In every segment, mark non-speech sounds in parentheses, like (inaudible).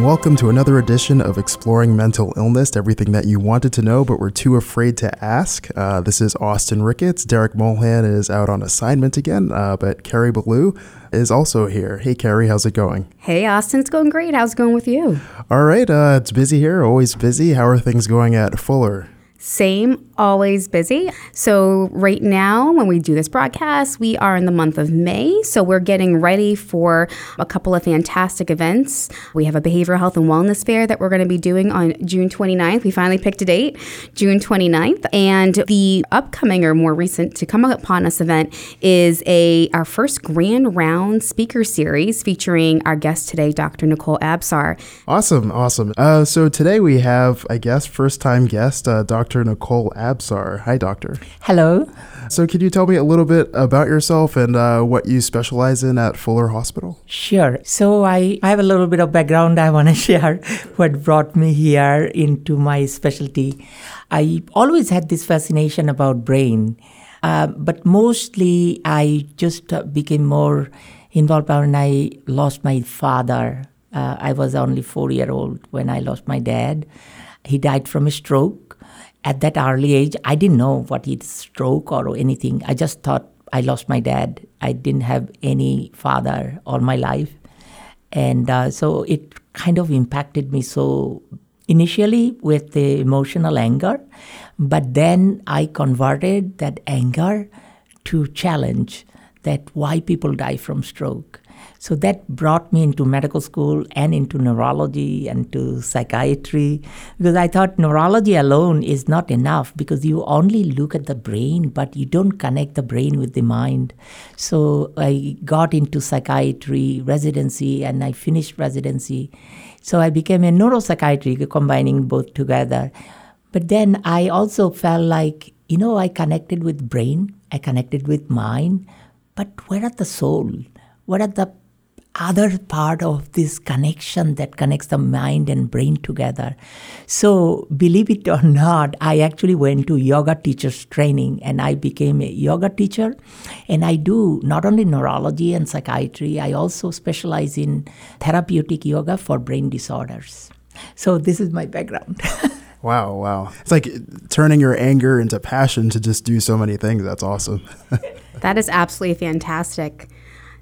and welcome to another edition of Exploring Mental Illness everything that you wanted to know but were too afraid to ask. Uh, this is Austin Ricketts. Derek Mulhan is out on assignment again, uh, but Carrie Ballou is also here. Hey, Carrie, how's it going? Hey, Austin, it's going great. How's it going with you? All right, uh, it's busy here, always busy. How are things going at Fuller? Same, always busy. So, right now, when we do this broadcast, we are in the month of May. So, we're getting ready for a couple of fantastic events. We have a behavioral health and wellness fair that we're going to be doing on June 29th. We finally picked a date, June 29th. And the upcoming or more recent to come upon us event is a our first grand round speaker series featuring our guest today, Dr. Nicole Absar. Awesome, awesome. Uh, so, today we have, I guess, first time guest, uh, Dr. Nicole Absar. Hi, doctor. Hello. So, could you tell me a little bit about yourself and uh, what you specialize in at Fuller Hospital? Sure. So, I, I have a little bit of background I want to (laughs) share what brought me here into my specialty. I always had this fascination about brain, uh, but mostly I just uh, became more involved when I lost my father. Uh, I was only four year old when I lost my dad. He died from a stroke at that early age, I didn't know what is stroke or anything. I just thought I lost my dad. I didn't have any father all my life. And uh, so it kind of impacted me so initially with the emotional anger, but then I converted that anger to challenge that why people die from stroke. So that brought me into medical school and into neurology and to psychiatry because I thought neurology alone is not enough because you only look at the brain but you don't connect the brain with the mind. So I got into psychiatry residency and I finished residency. So I became a neuropsychiatry combining both together. But then I also felt like, you know, I connected with brain, I connected with mind, but where are the soul? What are the other part of this connection that connects the mind and brain together. So, believe it or not, I actually went to yoga teachers training and I became a yoga teacher. And I do not only neurology and psychiatry, I also specialize in therapeutic yoga for brain disorders. So, this is my background. (laughs) Wow, wow. It's like turning your anger into passion to just do so many things. That's awesome. (laughs) that is absolutely fantastic.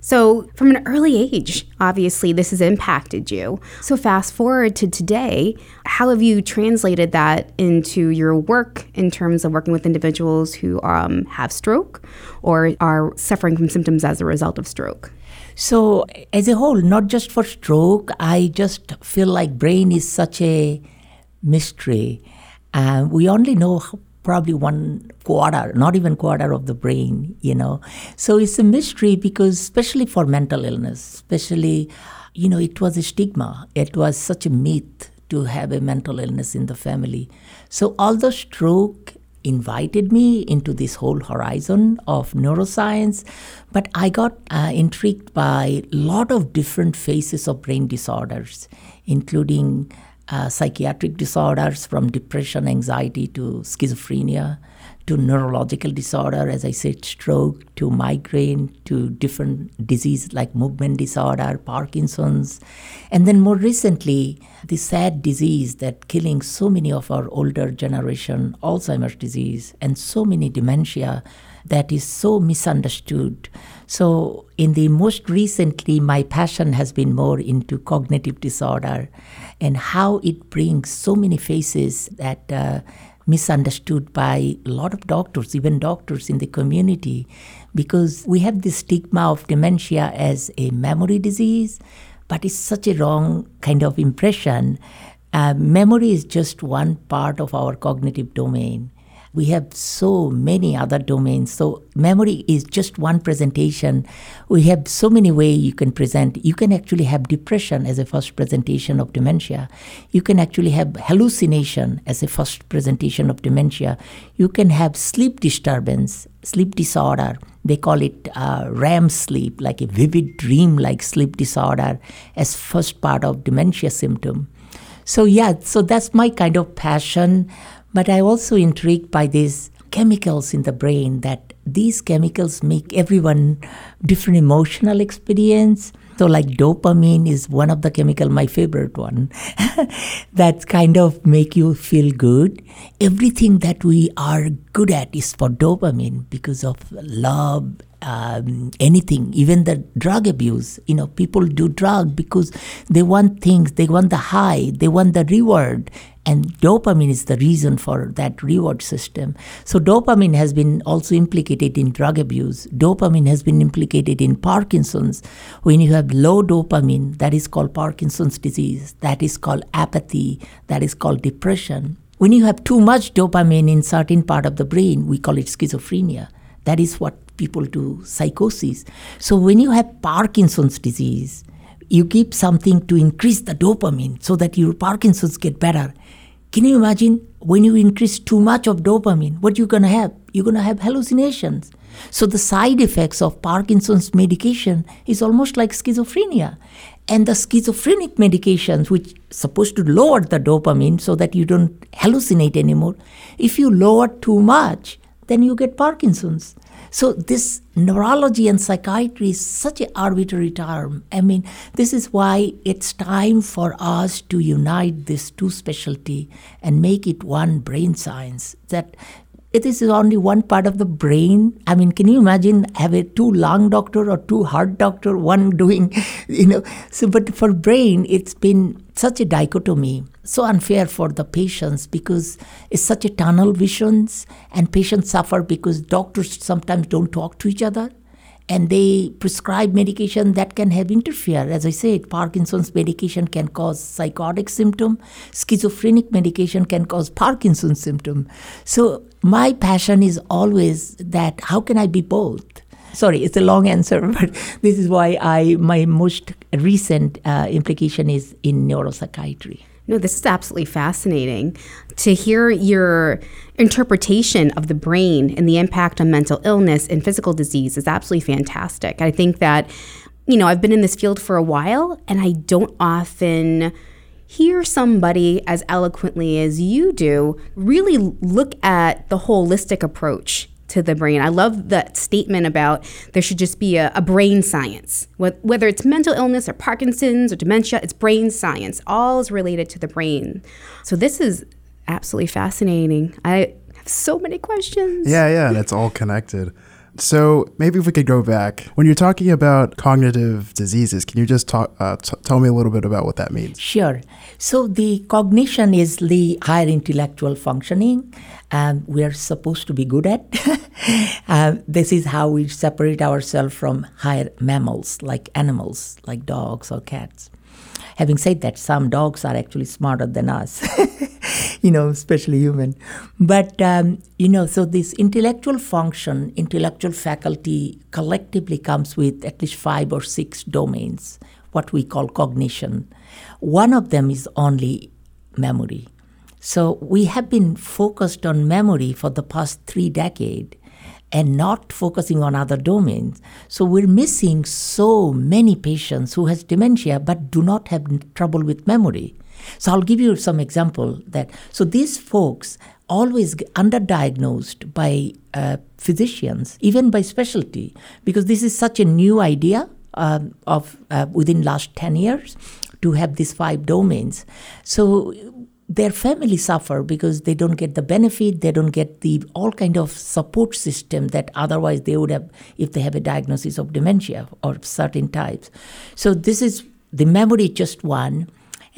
So, from an early age, obviously, this has impacted you. So, fast forward to today, how have you translated that into your work in terms of working with individuals who um, have stroke or are suffering from symptoms as a result of stroke? So, as a whole, not just for stroke, I just feel like brain is such a mystery. Uh, we only know probably one quarter, not even quarter of the brain, you know. So it's a mystery because, especially for mental illness, especially, you know, it was a stigma. It was such a myth to have a mental illness in the family. So although stroke invited me into this whole horizon of neuroscience, but I got uh, intrigued by a lot of different phases of brain disorders, including uh, psychiatric disorders from depression, anxiety to schizophrenia to neurological disorder, as I said, stroke to migraine to different disease like movement disorder, Parkinson's, and then more recently, the sad disease that killing so many of our older generation, Alzheimer's disease, and so many dementia that is so misunderstood. So, in the most recently, my passion has been more into cognitive disorder and how it brings so many faces that uh, misunderstood by a lot of doctors, even doctors in the community, because we have this stigma of dementia as a memory disease, but it's such a wrong kind of impression. Uh, memory is just one part of our cognitive domain we have so many other domains. So memory is just one presentation. We have so many ways you can present. You can actually have depression as a first presentation of dementia. You can actually have hallucination as a first presentation of dementia. You can have sleep disturbance, sleep disorder. They call it uh, REM sleep, like a vivid dream like sleep disorder, as first part of dementia symptom. So yeah, so that's my kind of passion. But I also intrigued by these chemicals in the brain that these chemicals make everyone different emotional experience So, like dopamine is one of the chemical, my favorite one, (laughs) that kind of make you feel good. Everything that we are good at is for dopamine because of love um, anything, even the drug abuse. You know, people do drug because they want things, they want the high, they want the reward, and dopamine is the reason for that reward system. So dopamine has been also implicated in drug abuse. Dopamine has been implicated in Parkinson's. When you have low dopamine, that is called Parkinson's disease. That is called apathy. That is called depression. When you have too much dopamine in certain part of the brain, we call it schizophrenia. That is what people to psychosis. So when you have Parkinson's disease, you give something to increase the dopamine so that your Parkinson's get better. Can you imagine when you increase too much of dopamine, what you're gonna have? You're gonna have hallucinations. So the side effects of Parkinson's medication is almost like schizophrenia. And the schizophrenic medications, which supposed to lower the dopamine so that you don't hallucinate anymore, if you lower too much, then you get Parkinson's. So this neurology and psychiatry is such an arbitrary term. I mean, this is why it's time for us to unite these two specialty and make it one brain science. That it is only one part of the brain. I mean, can you imagine have a two lung doctor or two heart doctor, one doing, (laughs) you know? So, but for brain, it's been such a dichotomy so unfair for the patients because it's such a tunnel visions and patients suffer because doctors sometimes don't talk to each other and they prescribe medication that can have interfere. As i said parkinson's medication can cause psychotic symptom. Schizophrenic medication can cause parkinson's symptom. So my passion is always that how can i be both? Sorry it's a long answer (laughs) but this is why i my most recent uh, implication is in neuropsychiatry no, this is absolutely fascinating to hear your interpretation of the brain and the impact on mental illness and physical disease is absolutely fantastic. I think that, you know, I've been in this field for a while and I don't often hear somebody as eloquently as you do really look at the holistic approach to the brain. I love that statement about there should just be a, a, brain science. Whether it's mental illness or Parkinson's or dementia, it's brain science. All is related to the brain. So this is absolutely fascinating. I have so many questions. Yeah, yeah, and it's all connected. So maybe if we could go back, when you're talking about cognitive diseases, can you just talk, uh, t- tell me a little bit about what that means? Sure. So the cognition is the higher intellectual functioning, um, we are supposed to be good at. uh, (laughs) this is how we separate ourselves from higher mammals, like animals, like dogs or cats. Having said that, some dogs are actually smarter than us, (laughs) you know, especially human. But, um, you know, so this intellectual function, intellectual faculty collectively comes with at least five or six domains, what we call cognition. One of them is only memory. So we have been focused on memory for the past three decades and not focusing on other domains. So we're missing so many patients who has dementia but do not have trouble with memory. So I'll give you some example that so these folks always underdiagnosed by uh, physicians, even by specialty, because this is such a new idea uh, of uh, within last 10 years to have these five domains. So their family suffer because they don't get the benefit they don't get the all kind of support system that otherwise they would have if they have a diagnosis of dementia or certain types so this is the memory just one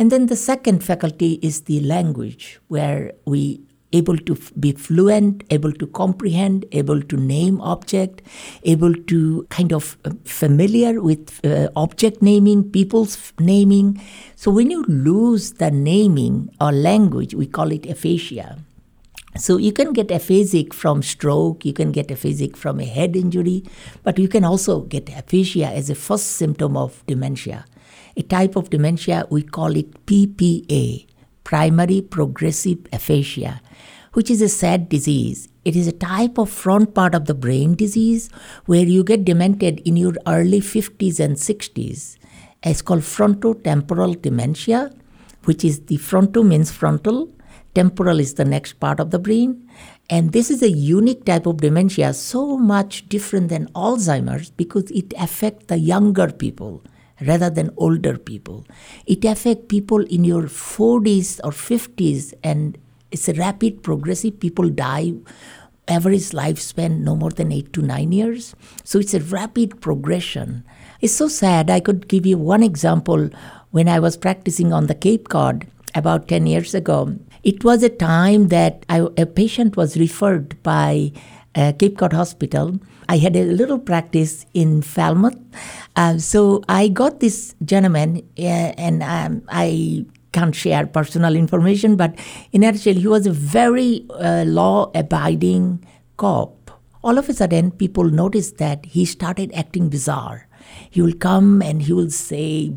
and then the second faculty is the language where we able to be fluent, able to comprehend, able to name object, able to kind of uh, familiar with uh, object naming, people's naming. So when you lose the naming or language, we call it aphasia. So you can get aphasic from stroke, you can get aphasic from a head injury, but you can also get aphasia as a first symptom of dementia. A type of dementia, we call it PPA, primary progressive aphasia which is a sad disease. It is a type of front part of the brain disease where you get demented in your early 50s and 60s. It's called frontotemporal dementia, which is the fronto means frontal, temporal is the next part of the brain. And this is a unique type of dementia, so much different than Alzheimer's because it affects the younger people rather than older people. It affects people in your 40s or 50s, and it's a rapid progressive. People die average lifespan no more than eight to nine years. So it's a rapid progression. It's so sad. I could give you one example when I was practicing on the Cape Cod about 10 years ago. It was a time that I, a patient was referred by uh, Cape Cod Hospital. I had a little practice in Falmouth. Uh, so I got this gentleman, uh, and um, I can't share personal information, but in actual, he was a very uh, law abiding cop. All of a sudden, people noticed that he started acting bizarre. He will come and he will say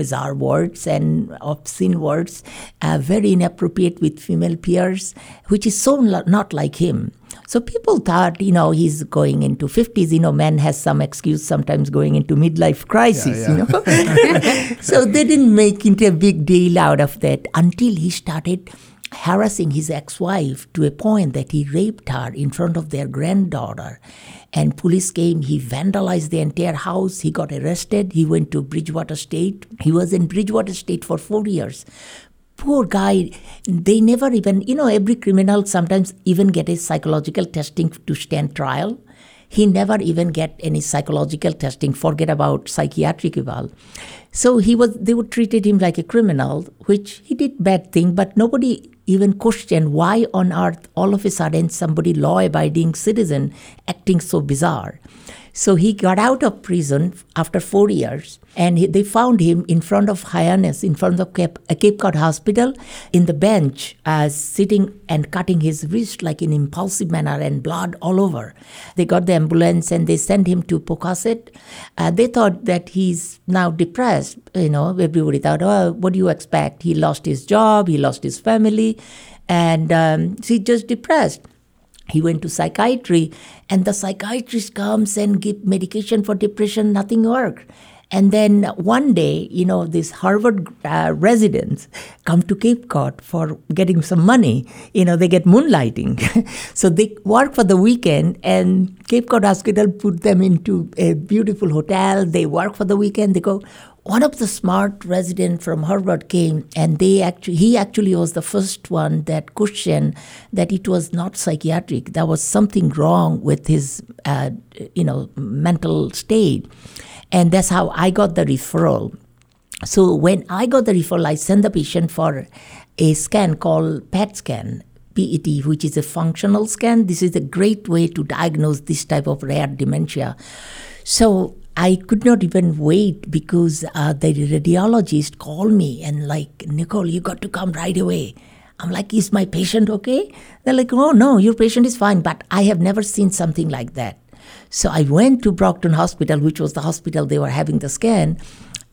bizarre words and obscene words, uh, very inappropriate with female peers, which is so not like him. So people thought, you know, he's going into 50s. You know, man has some excuse sometimes going into midlife crisis, yeah, yeah. you know. (laughs) so they didn't make it a big deal out of that until he started harassing his ex-wife to a point that he raped her in front of their granddaughter and police came. He vandalized the entire house. He got arrested. He went to bridgewater state. He was in bridgewater state for 4 years. Poor guy. They never even you know every criminal sometimes even get a psychological testing to stand trial. He never even get any psychological testing. Forget about psychiatric eval. So he was they would treated him like a criminal which he did bad thing but nobody even question why on earth all of a sudden somebody law abiding citizen acting so bizarre so he got out of prison after four years, and he, they found him in front of Hyannis, in front of Cape, uh, Cape Cod Hospital, in the bench, uh, sitting and cutting his wrist like in impulsive manner, and blood all over. They got the ambulance and they sent him to Pocasset. Uh, they thought that he's now depressed. You know, everybody thought, oh, what do you expect? He lost his job, he lost his family, and um, he's just depressed he went to psychiatry and the psychiatrist comes and give medication for depression nothing worked and then one day you know these harvard uh, residents come to cape cod for getting some money. You know they get moonlighting. (laughs) So they work for the weekend and cape cod hospital put them into a beautiful hotel. They work for the weekend. They go one of the smart residents from Harvard came, and they actually he actually was the first one that questioned that it was not psychiatric. There was something wrong with his, uh, you know, mental state, and that's how I got the referral. So when I got the referral, I sent the patient for a scan called PET scan. PET, which is a functional scan. This is a great way to diagnose this type of rare dementia. So I could not even wait because uh, the radiologist called me and like, Nicole, you got to come right away. I'm like, is my patient okay? They're like, oh no, your patient is fine, but I have never seen something like that. So I went to Brockton Hospital, which was the hospital they were having the scan,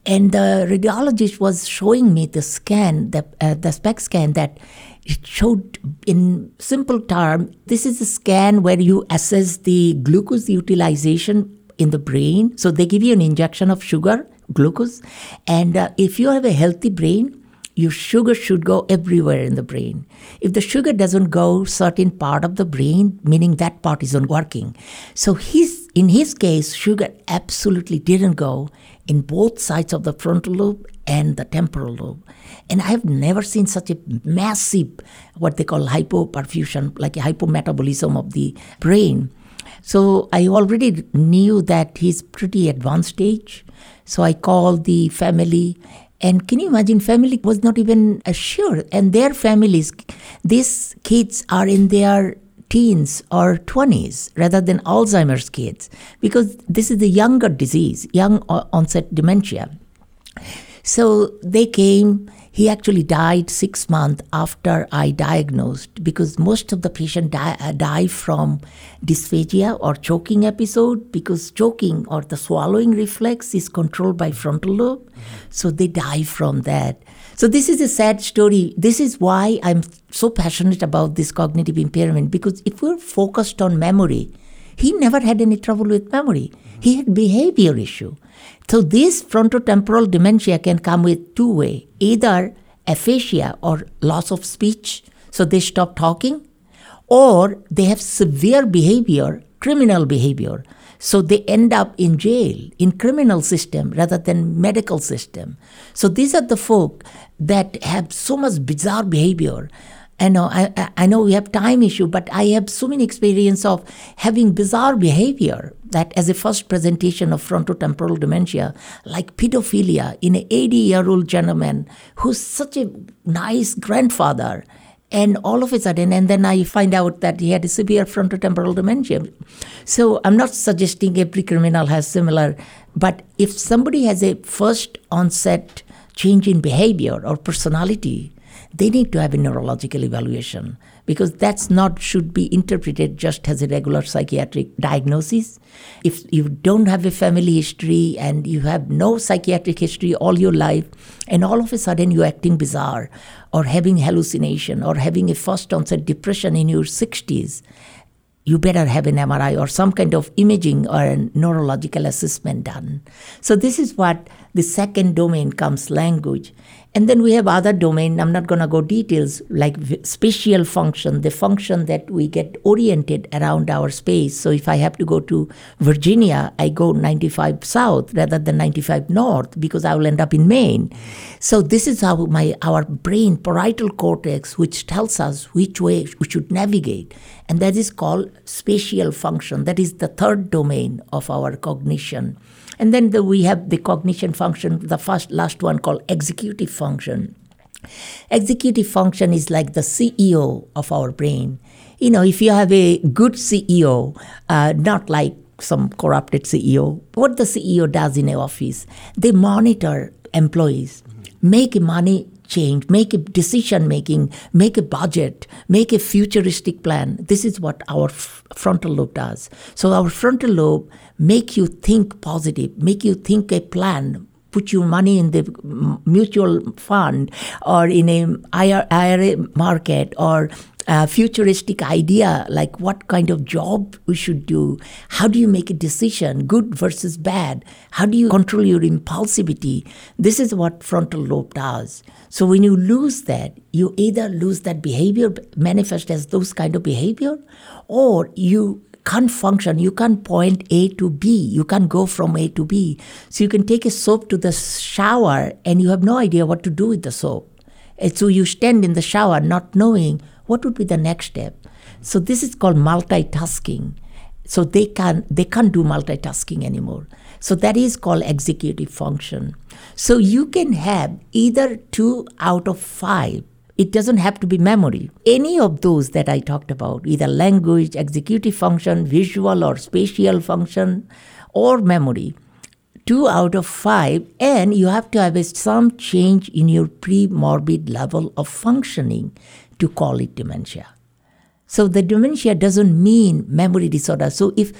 and the radiologist was showing me the scan, the uh, the SPECT scan that it showed in simple term. This is a scan where you assess the glucose utilization in the brain. So they give you an injection of sugar, glucose. And uh, if you have a healthy brain, your sugar should go everywhere in the brain. If the sugar doesn't go certain part of the brain, meaning that part isn't working. So his in his case, sugar absolutely didn't go in both sides of the frontal lobe and the temporal lobe. And I have never seen such a massive, what they call hypoperfusion, like a hypometabolism of the brain. So I already knew that he's pretty advanced stage. So I called the family. And can you imagine family was not even assured. And their families these kids are in their teens or 20s rather than alzheimer's kids. Because this is the younger disease young onset dementia. So they came he actually died six months after I diagnosed because most of the patient die, uh, die from dysphagia or choking episode because choking or the swallowing reflex is controlled by frontal lobe. So they die from that. So this is a sad story. This is why I'm so passionate about this cognitive impairment because if we're focused on memory, he never had any trouble with memory. He had behavior issue. So this frontotemporal dementia can come with two way, either aphasia or loss of speech, so they stop talking, or they have severe behavior, criminal behavior. So they end up in jail, in criminal system rather than medical system. So these are the folk that have so much bizarre behavior. Uh, I know, I, I know we have time issue, but I have so many experience of having bizarre behavior that as a first presentation of frontotemporal dementia, like pedophilia in an 80 year old gentleman who's such a nice grandfather. And all of a sudden and then i find out that he had a severe frontotemporal dementia. So i'm not suggesting every criminal has similar but if somebody has a first onset change in behavior or personality they need to have a neurological evaluation because that's not should be interpreted just as a regular psychiatric diagnosis if you don't have a family history and you have no psychiatric history all your life and all of a sudden you're acting bizarre or having hallucination or having a first onset depression in your 60s you better have an MRI or some kind of imaging or a neurological assessment done. So this is what the second domain comes language. And then we have other domain, I'm not going to go details, like spatial function, the function that we get oriented around our space. So if I have to go to Virginia, I go 95 south rather than 95 north because I will end up in Maine. So this is how my our brain parietal cortex, which tells us which way we should navigate. And that is called spatial function. That is the third domain of our cognition. And then the, we have the cognition function, the first last one called executive function. Executive function is like the CEO of our brain. You know, if you have a good CEO, uh, not like some corrupted CEO, what the CEO does in an office, they monitor employees, make money change, make a decision making, make a budget, make a futuristic plan. This is what our f- frontal lobe does. So our frontal lobe make you think positive, make you think a plan, put your money in the mutual fund or in a IRA market or a futuristic idea like what kind of job we should do how do you make a decision good versus bad how do you control your impulsivity this is what frontal lobe does so when you lose that you either lose that behavior manifest as those kind of behavior or you can't function. You can't point A to B. You can't go from A to B. So you can take a soap to the shower and you have no idea what to do with the soap. And so you stand in the shower not knowing what would be the next step. So this is called multitasking. So they can they can't do multitasking anymore. So that is called executive function. So you can have either two out of five it doesn't have to be memory. Any of those that I talked about, either language, executive function, visual or spatial function, or memory, two out of five, and you have to have some change in your pre-morbid level of functioning to call it dementia. So the dementia doesn't mean memory disorder. So if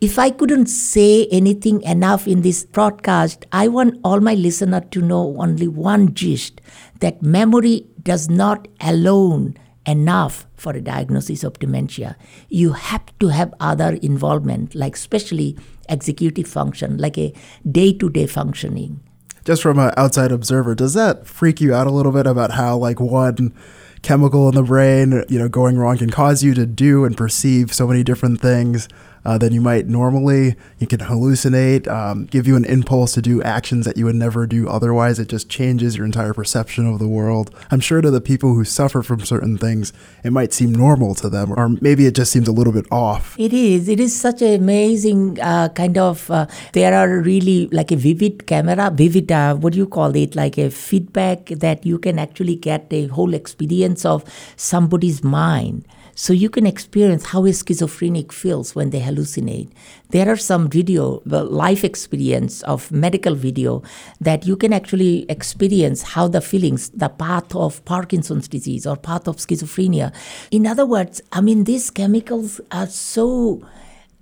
if I couldn't say anything enough in this broadcast, I want all my listeners to know only one gist that memory does not alone enough for a diagnosis of dementia. You have to have other involvement, like especially executive function, like a day to day functioning. Just from an outside observer, does that freak you out a little bit about how, like, one chemical in the brain, you know, going wrong can cause you to do and perceive so many different things? Uh, than you might normally. You can hallucinate, um, give you an impulse to do actions that you would never do otherwise. It just changes your entire perception of the world. I'm sure to the people who suffer from certain things, it might seem normal to them, or maybe it just seems a little bit off. It is. It is such an amazing uh, kind of. Uh, there are really like a vivid camera, vivid. Uh, what do you call it? Like a feedback that you can actually get a whole experience of somebody's mind. So you can experience how a schizophrenic feels when they hallucinate. There are some video, the life experience of medical video that you can actually experience how the feelings, the path of Parkinson's disease or path of schizophrenia. In other words, I mean, these chemicals are so,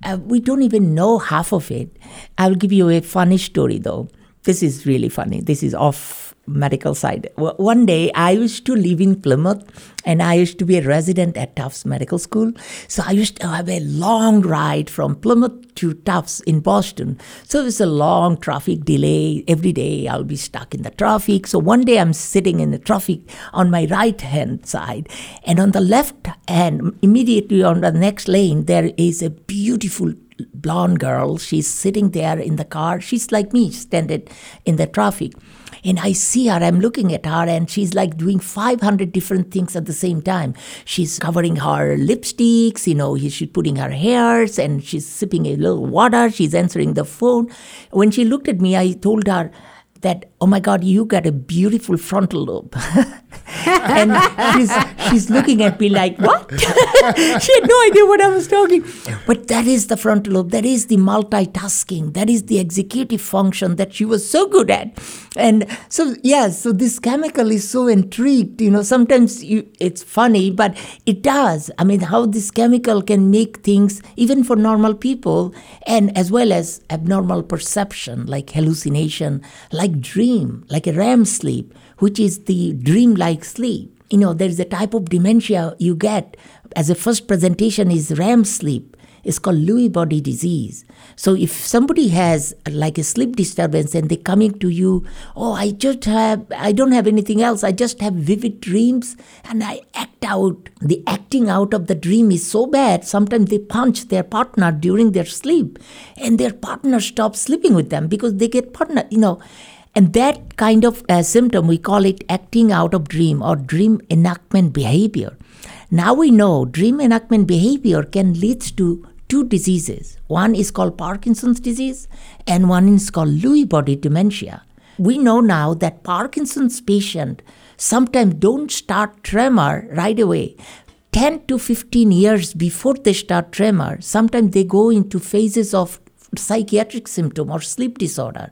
uh, we don't even know half of it. I'll give you a funny story though. This is really funny. This is off medical side. One day I used to live in Plymouth and I used to be a resident at Tufts Medical School. So I used to have a long ride from Plymouth to Tufts in Boston. So it was a long traffic delay. Every day I'll be stuck in the traffic. So one day I'm sitting in the traffic on my right hand side and on the left hand, immediately on the next lane, there is a beautiful blonde girl. She's sitting there in the car. She's like me, standing in the traffic. And I see her, I'm looking at her, and she's like doing 500 different things at the same time. She's covering her lipsticks, you know, she's putting her hairs, and she's sipping a little water, she's answering the phone. When she looked at me, I told her, that oh my god you got a beautiful frontal lobe (laughs) and she's she's looking at me like what? (laughs) She had no idea what i was talking. But that is the frontal lobe. That is the multitasking. That is the executive function that she was so good at. And so yeah so this chemical is so intrigued you know sometimes you, it's funny but it does. I mean how this chemical can make things even for normal people and as well as abnormal perception like hallucination like dream like a REM sleep which is the dream-like sleep you know there's a type of dementia you get as a first presentation is REM sleep it's called Lewy body disease. So if somebody has like a sleep disturbance and they're coming to you, oh, I just have, I don't have anything else. I just have vivid dreams and I act out. The acting out of the dream is so bad. Sometimes they punch their partner during their sleep and their partner stops sleeping with them because they get partner, you know. And that kind of uh, symptom, we call it acting out of dream or dream enactment behavior. Now we know dream enactment behavior can lead to two diseases. One is called Parkinson's disease, and one is called Lewy body dementia. We know now that Parkinson's patient sometimes don't start tremor right away. 10 to 15 years before they start tremor, sometimes they go into phases of psychiatric symptom or sleep disorder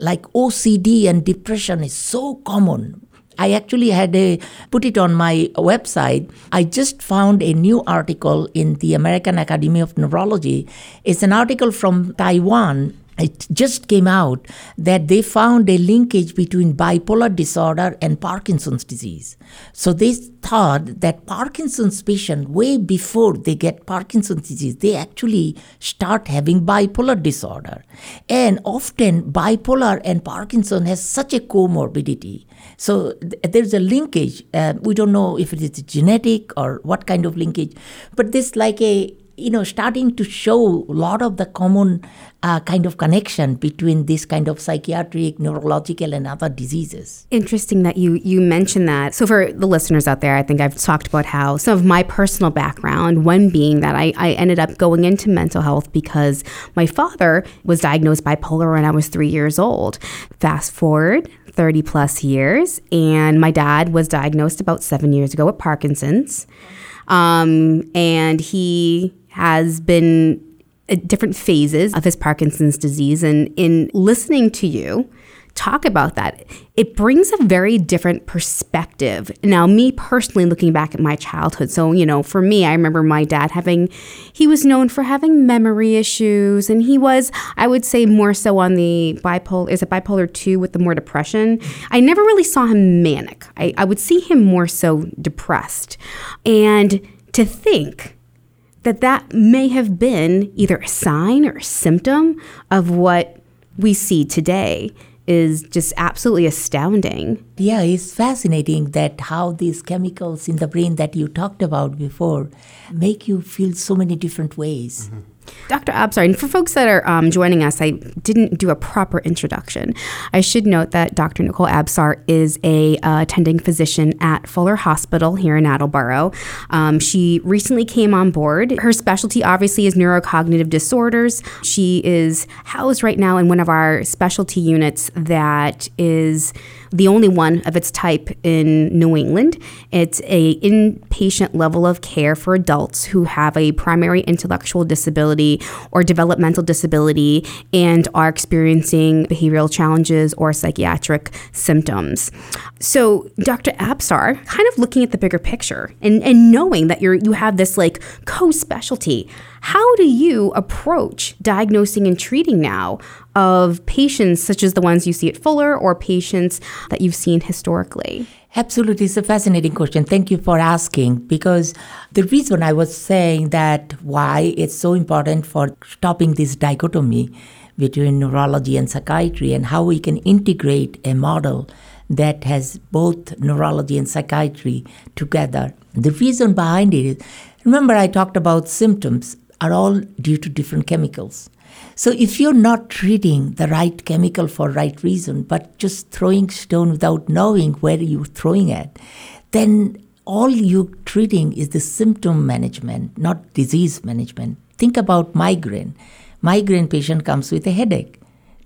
like ocd and depression is so common I actually had a, put it on my website. I just found a new article in the American Academy of Neurology. It's an article from Taiwan it just came out that they found a linkage between bipolar disorder and Parkinson's disease. So they thought that Parkinson's patient, way before they get Parkinson's disease, they actually start having bipolar disorder. And often bipolar and Parkinson has such a comorbidity so th- there's a linkage. Uh, we don't know if it is genetic or what kind of linkage, but this like a you know starting to show a lot of the common uh, kind of connection between this kind of psychiatric neurological and other diseases. Interesting that you you mentioned that. So for the listeners out there i think i've talked about how some of my personal background one being that i, I ended up going into mental health because my father was diagnosed bipolar when i was three years old. Fast forward 30 plus years, and my dad was diagnosed about seven years ago with Parkinson's. Um, and he has been at different phases of his Parkinson's disease. And in listening to you, talk about that, it brings a very different perspective. Now, me personally, looking back at my childhood, so, you know, for me, I remember my dad having, he was known for having memory issues, and he was, I would say, more so on the bipolar, is it bipolar 2 with the more depression? I never really saw him manic. I, I would see him more so depressed. And to think, that that may have been either a sign or a symptom of what we see today is just absolutely astounding. Yeah, it's fascinating that how these chemicals in the brain that you talked about before make you feel so many different ways. Mm-hmm. Dr. Absar, and for folks that are um, joining us, I didn't do a proper introduction. I should note that Dr. Nicole Absar is a uh, attending physician at Fuller Hospital here in Attleboro. Um, she recently came on board. Her specialty, obviously, is neurocognitive disorders. She is housed right now in one of our specialty units that is the only one of its type in New England. It's a inpatient level of care for adults who have a primary intellectual disability or developmental disability and are experiencing behavioral challenges or psychiatric symptoms. So, Dr. Absar, kind of looking at the bigger picture and, and knowing that you're you have this like co-specialty, how do you approach diagnosing and treating now of patients such as the ones you see at Fuller or patients that you've seen historically? Absolutely, it's a fascinating question. Thank you for asking because the reason I was saying that why it's so important for stopping this dichotomy between neurology and psychiatry and how we can integrate a model that has both neurology and psychiatry together. The reason behind it is remember, I talked about symptoms. are all due to different chemicals. So if you're not treating the right chemical for right reason, but just throwing stone without knowing where you're throwing it, then all you're treating is the symptom management, not disease management. Think about migraine. Migraine patient comes with a headache.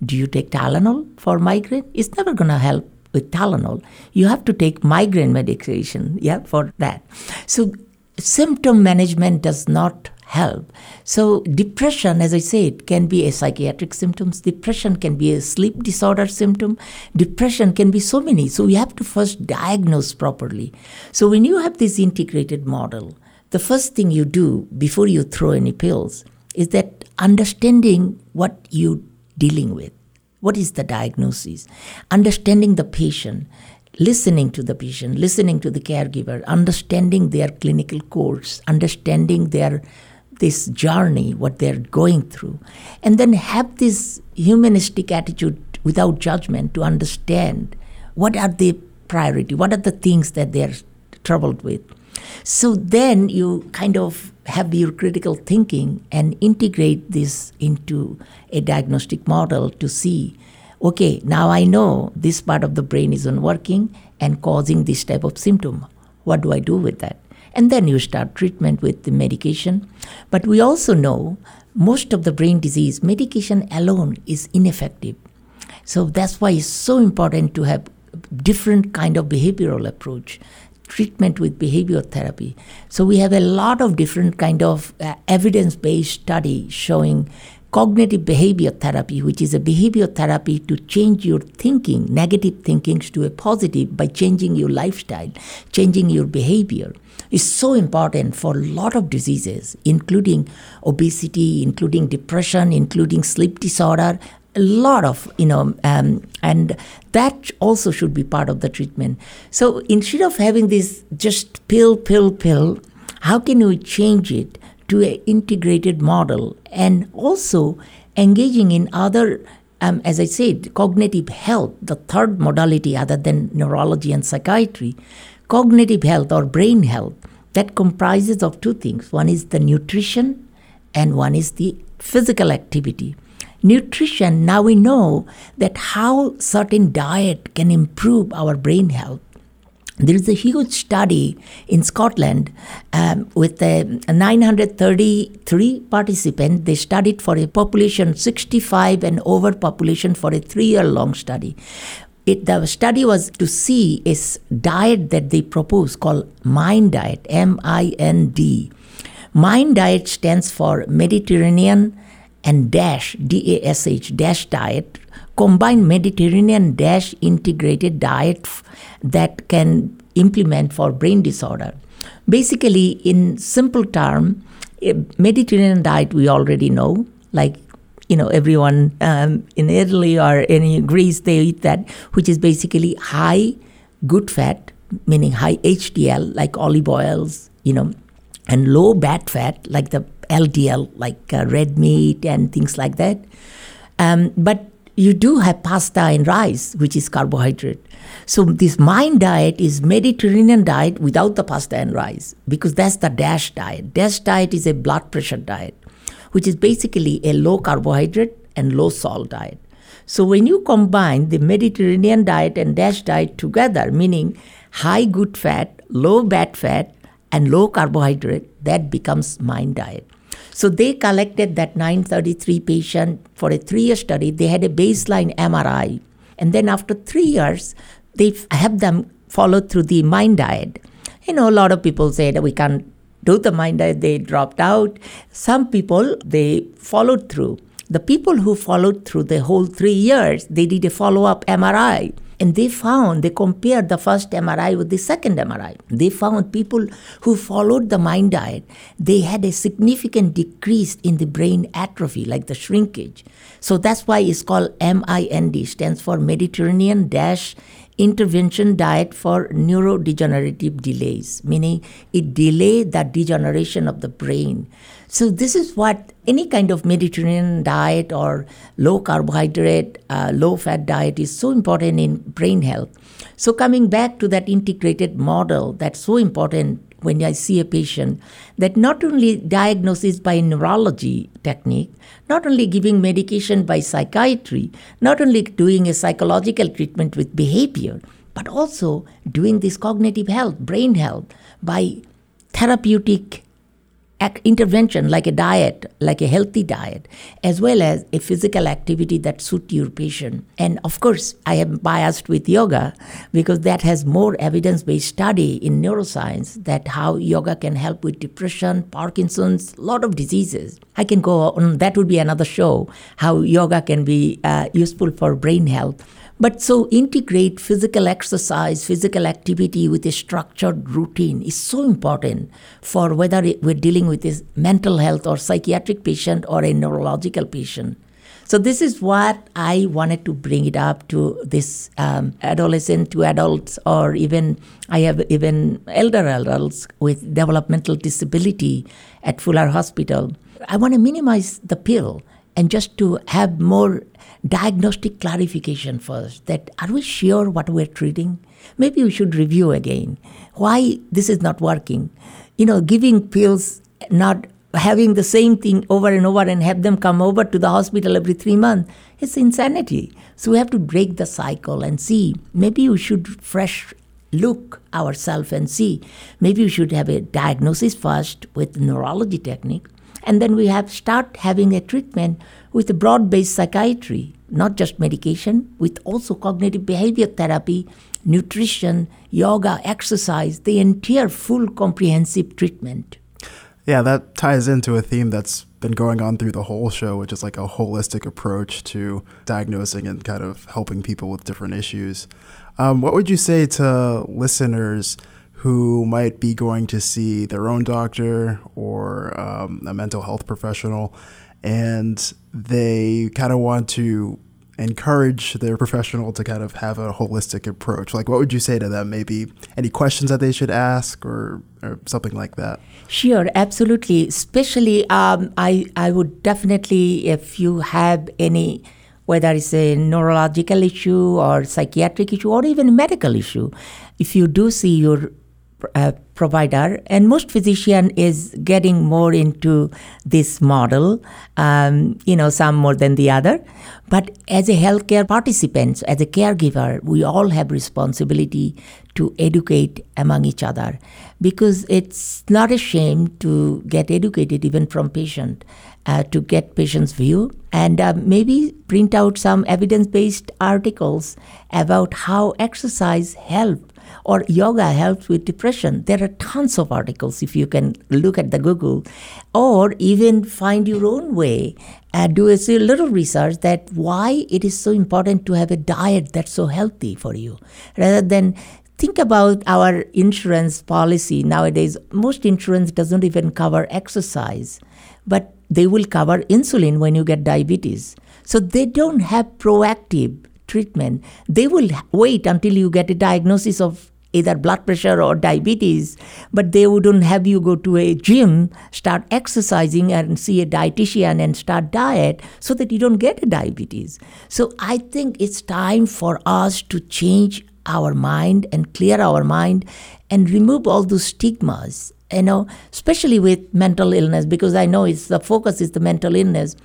Do you take Tylenol for migraine? It's never going to help with Tylenol. You have to take migraine medication, yeah, for that. So symptom management does not help. So depression, as I said, can be a psychiatric symptoms. Depression can be a sleep disorder symptom. Depression can be so many. So we have to first diagnose properly. So when you have this integrated model, the first thing you do before you throw any pills is that understanding what you're dealing with. What is the diagnosis? Understanding the patient, listening to the patient, listening to the caregiver, understanding their clinical course, understanding their this journey, what they're going through, and then have this humanistic attitude without judgment to understand what are the priority, what are the things that they're troubled with. So then you kind of have your critical thinking and integrate this into a diagnostic model to see okay, now I know this part of the brain isn't working and causing this type of symptom. What do I do with that? And then you start treatment with the medication. But we also know most of the brain disease, medication alone is ineffective. So that's why it's so important to have different kind of behavioral approach treatment with behavior therapy. So we have a lot of different kind of uh, evidence-based study showing cognitive behavior therapy, which is a behavior therapy to change your thinking, negative thinkings to a positive by changing your lifestyle, changing your behavior, is so important for a lot of diseases, including obesity, including depression, including sleep disorder, a lot of you know um, and that also should be part of the treatment. So instead of having this just pill pill pill how can we change it to an integrated model and also engaging in other um, as i said cognitive health the third modality other than neurology and psychiatry cognitive health or brain health that comprises of two things one is the nutrition and one is the physical activity nutrition, now we know that how certain diet can improve our brain health. There is a huge study in Scotland um, with a 933 participants. They studied for a population 65 and over population for a three-year long study. It, the study was to see a diet that they proposed called MIND diet, M-I-N-D. MIND diet stands for Mediterranean and DASH, D A S H, DASH diet, combined Mediterranean DASH integrated diet that can implement for brain disorder. Basically, in simple term, eh, Mediterranean diet we already know, like you know everyone um, in Italy or in Greece they eat that, which is basically high good fat, meaning high HDL like olive oils, you know, and low bad fat like the LDL, like uh, red meat and things like that. Um, but you do have pasta and rice, which is carbohydrate. So this mind diet is Mediterranean diet without the pasta and rice, because that's the DASH diet. DASH diet is a blood pressure diet, which is basically a low carbohydrate and low salt diet. So when you combine the Mediterranean diet and DASH diet together, meaning high good fat, low bad fat, and low carbohydrate, that becomes mind diet. So they collected that 933 patient for a three-year study. They had a baseline MRI, and then after three years, they have them follow through the mind diet. You know, a lot of people say that we can't the mind diet. They dropped out. Some people they followed through. The people who followed through the whole three years, they did a follow-up MRI. And they found, they compared the first MRI with the second MRI. They found people who followed the mind diet, they had a significant decrease in the brain atrophy, like the shrinkage. So that's why it's called MIND, stands for Mediterranean Dash intervention diet for neurodegenerative delays, meaning it delay the degeneration of the brain. So this is what any kind of Mediterranean diet or low carbohydrate, uh, low fat diet is so important in brain health. So coming back to that integrated model that's so important when I see a patient that not only diagnosis by neurology technique, not only giving medication by psychiatry, not only doing a psychological treatment with behavior, but also doing this cognitive health, brain health by therapeutic intervention like a diet, like a healthy diet, as well as a physical activity that suit your patient. And of course, I am biased with yoga because that has more evidence-based study in neuroscience that how yoga can help with depression, Parkinson's, lot of diseases. I can go on. That would be another show how yoga can be uh, useful for brain health. But so integrate physical exercise, physical activity with a structured routine is so important for whether we're dealing with a mental health or psychiatric patient or a neurological patient. So this is what I wanted to bring it up to this um, adolescent to adults, or even I have even elder adults with developmental disability at Fuller Hospital. I want to minimize the pill and just to have more diagnostic clarification first that are we sure what we're treating? Maybe we should review again why this is not working. You know, giving pills, not having the same thing over and over and have them come over to the hospital every three months, it's insanity. So we have to break the cycle and see maybe we should fresh look ourselves and see maybe we should have a diagnosis first with neurology technique and then we have start having a treatment with a broad-based psychiatry, not just medication, with also cognitive behavior therapy, nutrition, yoga, exercise, the entire full comprehensive treatment. Yeah, that ties into a theme that's been going on through the whole show, which is like a holistic approach to diagnosing and kind of helping people with different issues. Um, what would you say to listeners who might be going to see their own doctor or um, a mental health professional, and they kind of want to encourage their professional to kind of have a holistic approach? Like, what would you say to them? Maybe any questions that they should ask or, or something like that? Sure, absolutely. Especially, um, I, I would definitely, if you have any whether it's a neurological issue or psychiatric issue or even a medical issue, if you do see your uh, provider. And most physician is getting more into this model um, you know some more than the other. But as a healthcare participants as a caregiver we all have responsibility to educate among each other. Because it's not a shame to get educated even from patient uh, to get patient's view. And uh, maybe print out some evidence-based articles about how exercise help or yoga helps with depression. There are tons of articles if you can look at the Google, or even find your own way and do a little research that why it is so important to have a diet that's so healthy for you, rather than think about our insurance policy nowadays. Most insurance doesn't even cover exercise, but they will cover insulin when you get diabetes. So they don't have proactive treatment, they will wait until you get a diagnosis of either blood pressure or diabetes, but they wouldn't have you go to a gym, start exercising, and see a dietitian and start diet so that you don't get a diabetes. So I think it's time for us to change our mind and clear our mind and remove all those stigmas you know especially with mental illness because i know it's the focus is the mental illness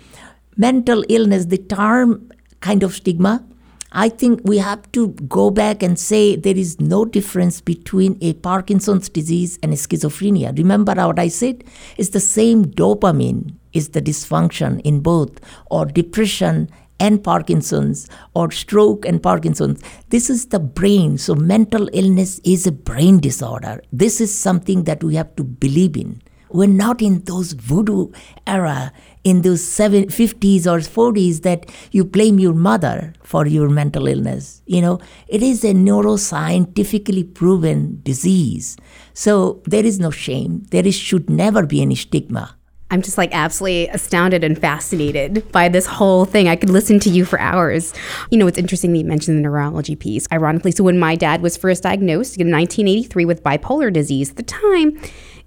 mental illness the term kind of stigma I think we have to go back and say there is no difference between a Parkinson's disease and schizophrenia. Remember what I said? It's the same dopamine is the dysfunction in both, or depression and Parkinson's, or stroke and Parkinson's. This is the brain. So mental illness is a brain disorder. This is something that we have to believe in. We're not in those voodoo era in those 50s or 40s that you blame your mother for your mental illness. You know, it is a neuroscientifically proven disease. So there is no shame. There is, should never be any stigma. I'm just like absolutely astounded and fascinated by this whole thing. I could listen to you for hours. You know, it's interesting that you mentioned the neurology piece. Ironically, so when my dad was first diagnosed in 1983 with bipolar disease, at the time,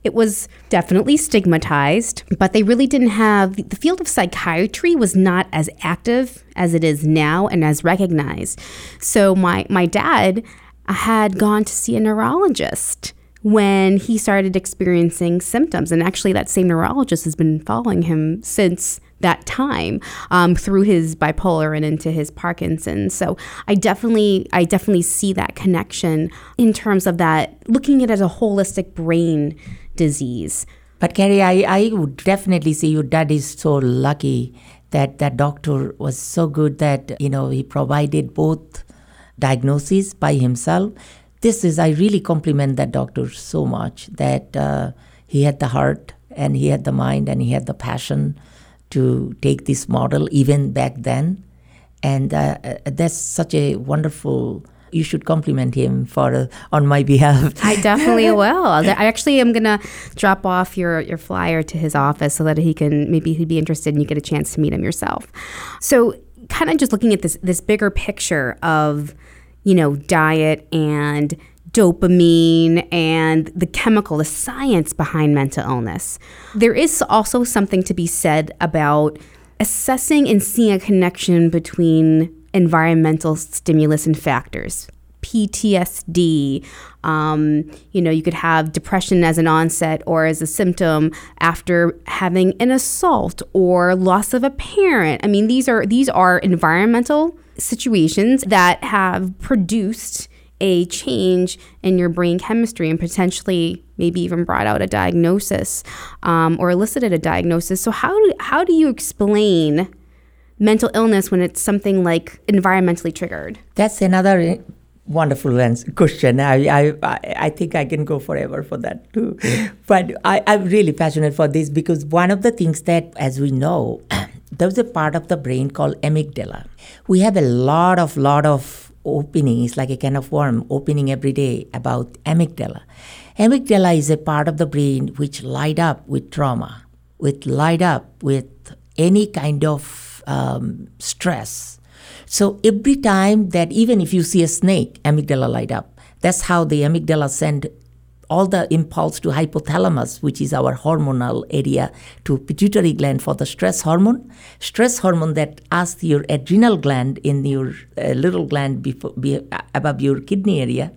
it was definitely stigmatized, but they really didn't have the field of psychiatry was not as active as it is now and as recognized. So my my dad had gone to see a neurologist when he started experiencing symptoms. And actually, that same neurologist has been following him since that time um, through his bipolar and into his Parkinson's. So I definitely, I definitely see that connection in terms of that looking at it as a holistic brain disease. But Carrie, I, I would definitely say your dad is so lucky that that doctor was so good that you know he provided both diagnosis by himself. This is I really compliment that doctor so much that uh, he had the heart and he had the mind and he had the passion to take this model even back then, and uh, uh that's such a wonderful you should compliment him for uh, on my behalf. I definitely (laughs) will. I actually am gonna drop off your your flyer to his office so that he can maybe he'd be interested and you get a chance to meet him yourself. So, kind of just looking at this this bigger picture of you know diet and dopamine and the chemical, the science behind mental illness. There is also something to be said about assessing and seeing a connection between environmental stimulus and factors. PTSD. Um, you know, you could have depression as an onset or as a symptom after having an assault or loss of a parent. I mean, these are these are environmental situations that have produced a change in your brain chemistry and potentially maybe even brought out a diagnosis um, or elicited a diagnosis. So how do how do you explain mental illness when it's something like environmentally triggered? That's another eh, wonderful question. I, I, I think I can go forever for that too. But I, I'm really passionate for this because one of the things that, as we know, (clears throat) there's a part of the brain called amygdala. We have a lot of, lot of opening is like a kind of worm opening every day about amygdala. Amygdala is a part of the brain which light up with trauma, which light up with any kind of um, stress. So every time that even if you see a snake, amygdala light up. That's how the amygdala send all the impulse to hypothalamus, which is our hormonal area, to pituitary gland for the stress hormone. Stress hormone that asks your adrenal gland in your uh, little gland before, be, above your kidney area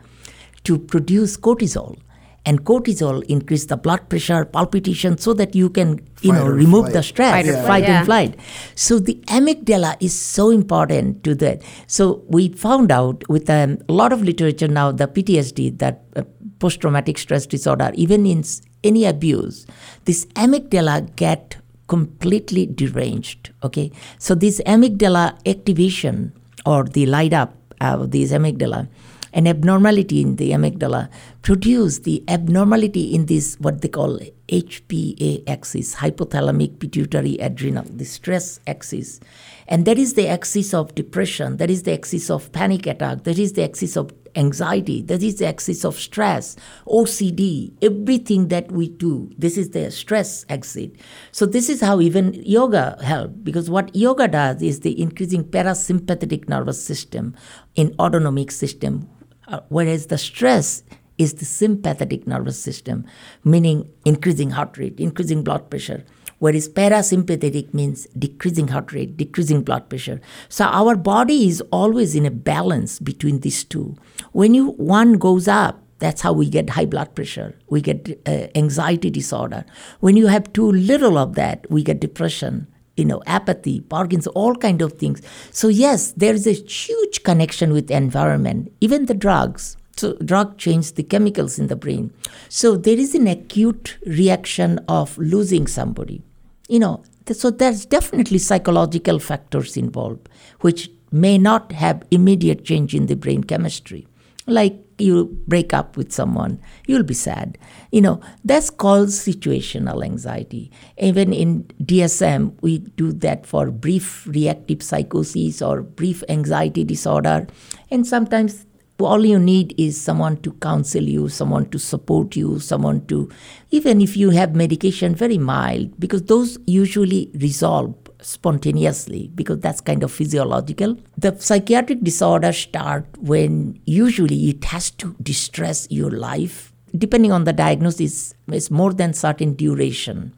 to produce cortisol and cortisol increase the blood pressure palpitation so that you can you fight know remove flight. the stress fight, yeah. fight yeah. and flight so the amygdala is so important to that so we found out with um, a lot of literature now the ptsd that uh, post traumatic stress disorder even in any abuse this amygdala get completely deranged okay so this amygdala activation or the light up of this amygdala an abnormality in the amygdala produce the abnormality in this what they call HPA axis, hypothalamic pituitary adrenal, the stress axis. And that is the axis of depression, that is the axis of panic attack, that is the axis of anxiety, that is the axis of stress, OCD, everything that we do, this is the stress axis. So this is how even yoga help because what yoga does is the increasing parasympathetic nervous system in autonomic system uh, whereas the stress is the sympathetic nervous system, meaning increasing heart rate, increasing blood pressure. Whereas parasympathetic means decreasing heart rate, decreasing blood pressure. So our body is always in a balance between these two. When you one goes up, that's how we get high blood pressure. We get uh, anxiety disorder. When you have too little of that, we get depression you know apathy parkinson's all kind of things. So yes there is a huge connection with environment even the drugs. So drug change the chemicals in the brain. So there is an acute reaction of losing somebody. You know so there's definitely psychological factors involved which may not have immediate change in the brain chemistry. Like you break up with someone, you'll be sad. You know, that's called situational anxiety. Even in DSM, we do that for brief reactive psychosis or brief anxiety disorder. And sometimes all you need is someone to counsel you, someone to support you, someone to, even if you have medication, very mild, because those usually resolve spontaneously because that's kind of physiological. The psychiatric disorders start when usually it has to distress your life. Depending on the diagnosis, it's more than certain duration.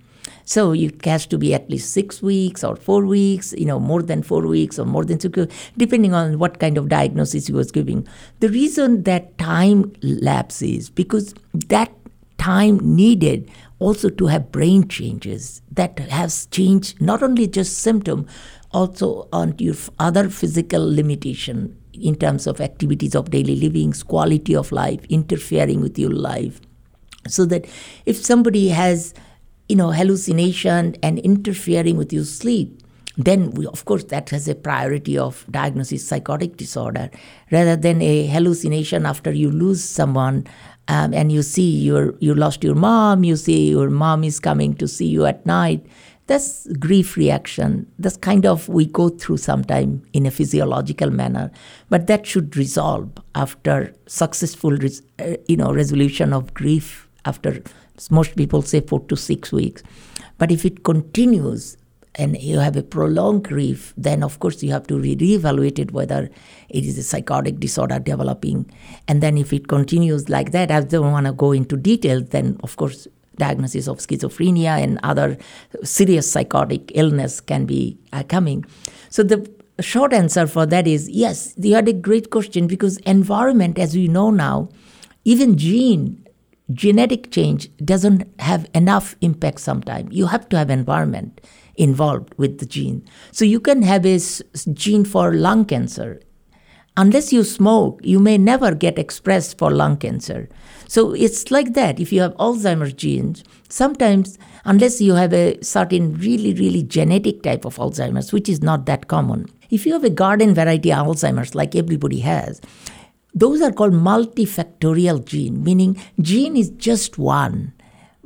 So it has to be at least six weeks or four weeks, you know, more than four weeks or more than six weeks, depending on what kind of diagnosis he was giving. The reason that time lapses because that time needed also to have brain changes that has changed not only just symptom, also on your other physical limitation in terms of activities of daily living, quality of life, interfering with your life. So that if somebody has, you know, hallucination and interfering with your sleep, then we, of course that has a priority of diagnosis psychotic disorder rather than a hallucination after you lose someone um, and you see you you lost your mom you see your mom is coming to see you at night that's grief reaction. That's kind of we go through sometime in a physiological manner, but that should resolve after successful, res- uh, you know, resolution of grief. After most people say four to six weeks, but if it continues and you have a prolonged grief, then of course you have to re- reevaluate it whether it is a psychotic disorder developing. And then if it continues like that, I don't want to go into detail, then of course diagnosis of schizophrenia and other serious psychotic illness can be uh, coming. So the short answer for that is yes, you had a great question because environment, as we know now, even gene genetic change doesn't have enough impact sometimes. You have to have environment involved with the gene. So you can have a gene for lung cancer. Unless you smoke, you may never get expressed for lung cancer. So it's like that. If you have Alzheimer's genes, sometimes, unless you have a certain really, really genetic type of Alzheimer's, which is not that common, if you have a garden variety Alzheimer's, like everybody has, those are called multifactorial gene, meaning gene is just one,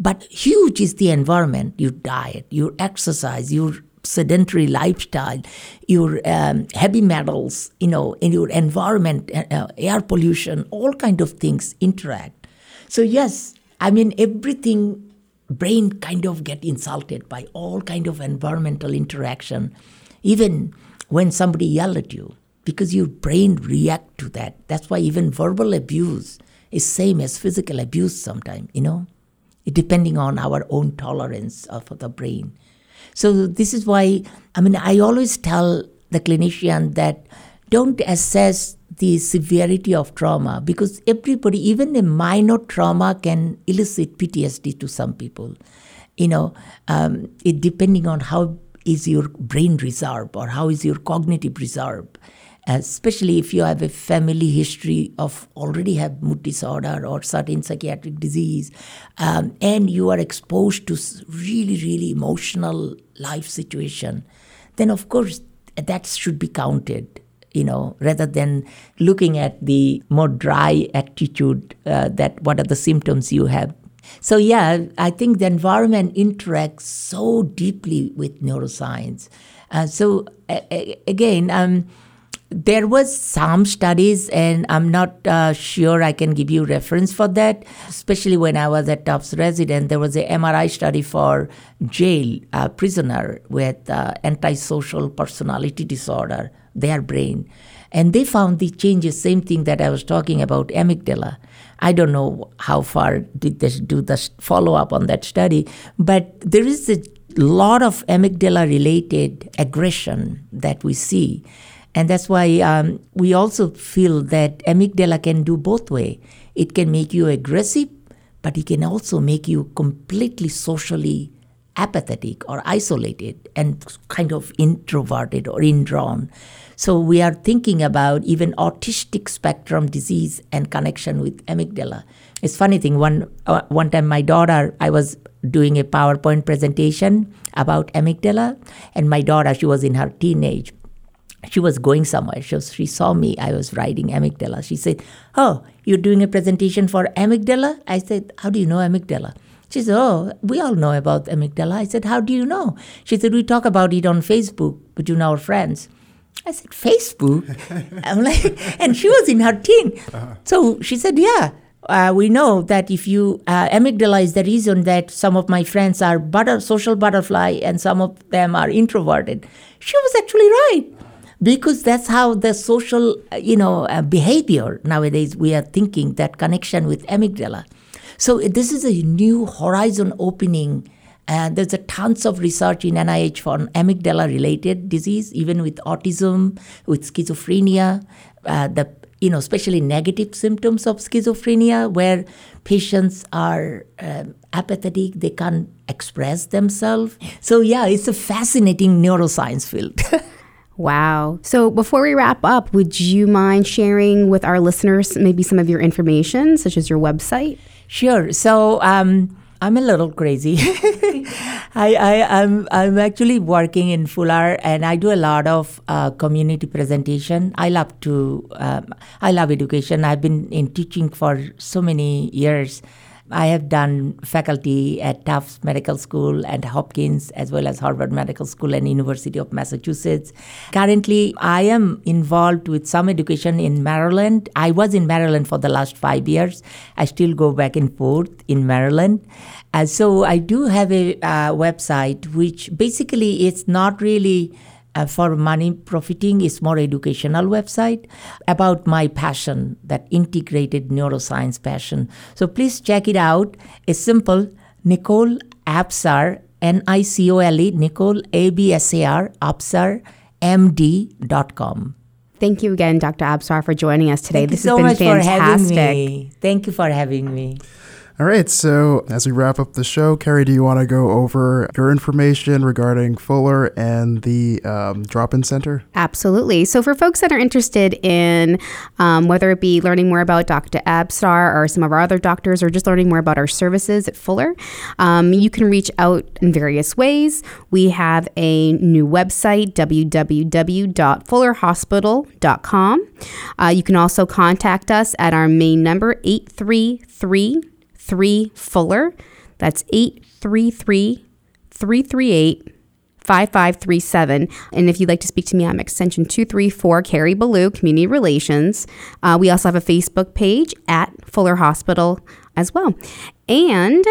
but huge is the environment, your diet, your exercise, your sedentary lifestyle, your um, heavy metals, you know, in your environment, uh, uh air pollution, all kind of things interact. So yes, I mean everything brain kind of get insulted by all kind of environmental interaction, even when somebody yell at you, because your brain react to that. That's why even verbal abuse is same as physical abuse sometimes, you know, depending on our own tolerance of the brain. So this is why I mean I always tell the clinician that don't assess the severity of trauma because everybody, even a minor trauma, can elicit PTSD to some people. You know, um, it depending on how is your brain reserve or how is your cognitive reserve especially if you have a family history of already have mood disorder or certain psychiatric disease um, and you are exposed to really really emotional life situation then of course that should be counted you know, rather than looking at the more dry attitude uh, that what are the symptoms you have. So, yeah, I think the environment interacts so deeply with neuroscience. Uh, so, again, um, there was some studies and i'm not uh, sure i can give you reference for that especially when i was at tufts resident there was a mri study for jail uh, prisoner with uh, antisocial personality disorder their brain. And they found the changes, same thing that I was talking about, amygdala. I don't know how far did they do the follow up on that study, but there is a lot of amygdala related aggression that we see. And that's why um, we also feel that amygdala can do both way. It can make you aggressive, but it can also make you completely socially apathetic or isolated and kind of introverted or indrawn. So we are thinking about even autistic spectrum disease and connection with amygdala. It's funny thing. One uh, one time, my daughter, I was doing a PowerPoint presentation about amygdala, and my daughter, she was in her teenage. She was going somewhere. She, was, she saw me. I was riding amygdala. She said, "Oh, you're doing a presentation for amygdala?" I said, "How do you know amygdala?" She said, Oh, we all know about amygdala. I said, How do you know? She said, We talk about it on Facebook between our friends. I said, Facebook? (laughs) I'm like, and she was in her teen. Uh-huh. So she said, Yeah. Uh, we know that if you uh, amygdala is the reason that some of my friends are butter, social butterfly and some of them are introverted. She was actually right because that's how the social you know uh, behavior nowadays we are thinking that connection with amygdala so this is a new horizon opening And there's a tons of research in NIH for amygdala related disease, even with autism, with schizophrenia, uh, the you know, especially negative symptoms of schizophrenia, where patients are um, apathetic, they can't express themselves. So, yeah, it's a fascinating neuroscience field. (laughs) Wow. So before we wrap up, would you mind sharing with our listeners maybe some of your information, such as your website? Sure. So um, I'm a little crazy. (laughs) I, I, I'm, I'm actually working in Fuller and I do a lot of uh, community presentation. I love to, um, I love education. I've been in teaching for so many years. I have done faculty at Tufts Medical School and Hopkins, as well as Harvard Medical School and University of Massachusetts. Currently, I am involved with some education in Maryland. I was in Maryland for the last five years. I still go back and forth in Maryland. And so I do have a uh, website which basically it's not really uh, for money profiting is more educational website about my passion that integrated neuroscience passion so please check it out it's simple nicole absar n-i-c-o-l-e nicole a-b-s-a-r absar md.com Thank you again, Dr. Absar, for joining us today. Thank this you so has been much fantastic. for having me. Thank you for having me. All right, so as we wrap up the show, Carrie, do you want to go over your information regarding Fuller and the um, drop in center? Absolutely. So, for folks that are interested in um, whether it be learning more about Dr. Absar or some of our other doctors, or just learning more about our services at Fuller, um, you can reach out in various ways. We have a new website, www.fullerhospital.com. Uh, you can also contact us at our main number, 833 3 Fuller. That's 833 338 5537. And if you'd like to speak to me, I'm extension 234, Carrie Ballou, Community Relations. Uh, we also have a Facebook page at Fuller Hospital as well. And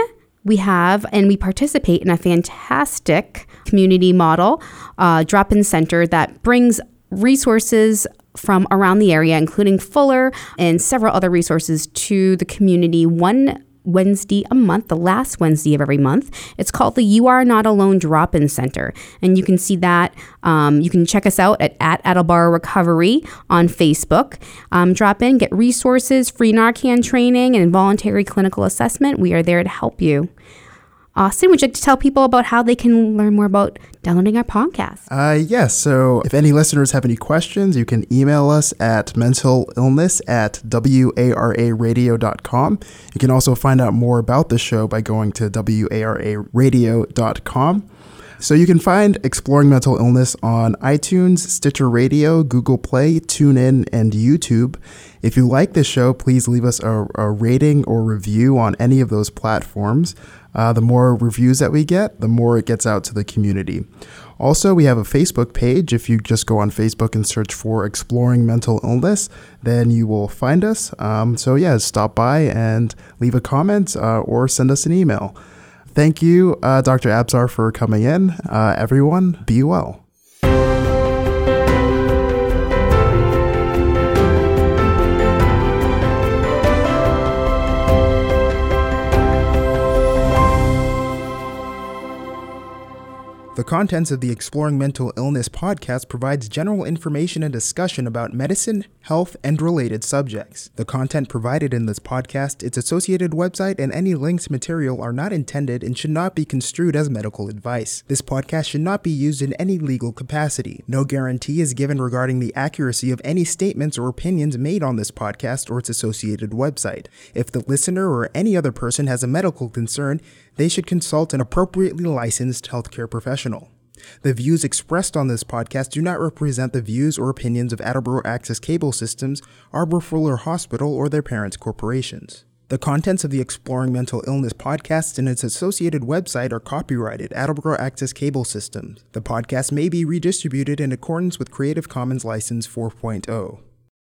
we have and we participate in a fantastic community model uh, drop in center that brings resources from around the area, including Fuller and several other resources to the community. One Wednesday a month, the last Wednesday of every month. It's called the You Are Not Alone Drop In Center. And you can see that. Um, you can check us out at, at Attleboro Recovery on Facebook. Um, drop in, get resources, free Narcan training, and voluntary clinical assessment. We are there to help you. Austin, would you like to tell people about how they can learn more about downloading our podcast? Uh, yes. So if any listeners have any questions, you can email us at mental illness at wararadio.com. You can also find out more about the show by going to wararadio.com. So you can find Exploring Mental Illness on iTunes, Stitcher Radio, Google Play, TuneIn, and YouTube. If you like this show, please leave us a, a rating or review on any of those platforms. Uh, the more reviews that we get, the more it gets out to the community. Also, we have a Facebook page. If you just go on Facebook and search for Exploring Mental Illness, then you will find us. Um, so, yeah, stop by and leave a comment uh, or send us an email. Thank you, uh, Dr. Absar, for coming in. Uh, everyone, be well. The contents of the Exploring Mental Illness podcast provides general information and discussion about medicine, health, and related subjects. The content provided in this podcast, its associated website, and any linked material are not intended and should not be construed as medical advice. This podcast should not be used in any legal capacity. No guarantee is given regarding the accuracy of any statements or opinions made on this podcast or its associated website. If the listener or any other person has a medical concern, they should consult an appropriately licensed healthcare professional. The views expressed on this podcast do not represent the views or opinions of Attleboro Access Cable Systems, Arbour Fuller Hospital, or their parents' corporations. The contents of the Exploring Mental Illness podcast and its associated website are copyrighted Attleboro Access Cable Systems. The podcast may be redistributed in accordance with Creative Commons License 4.0.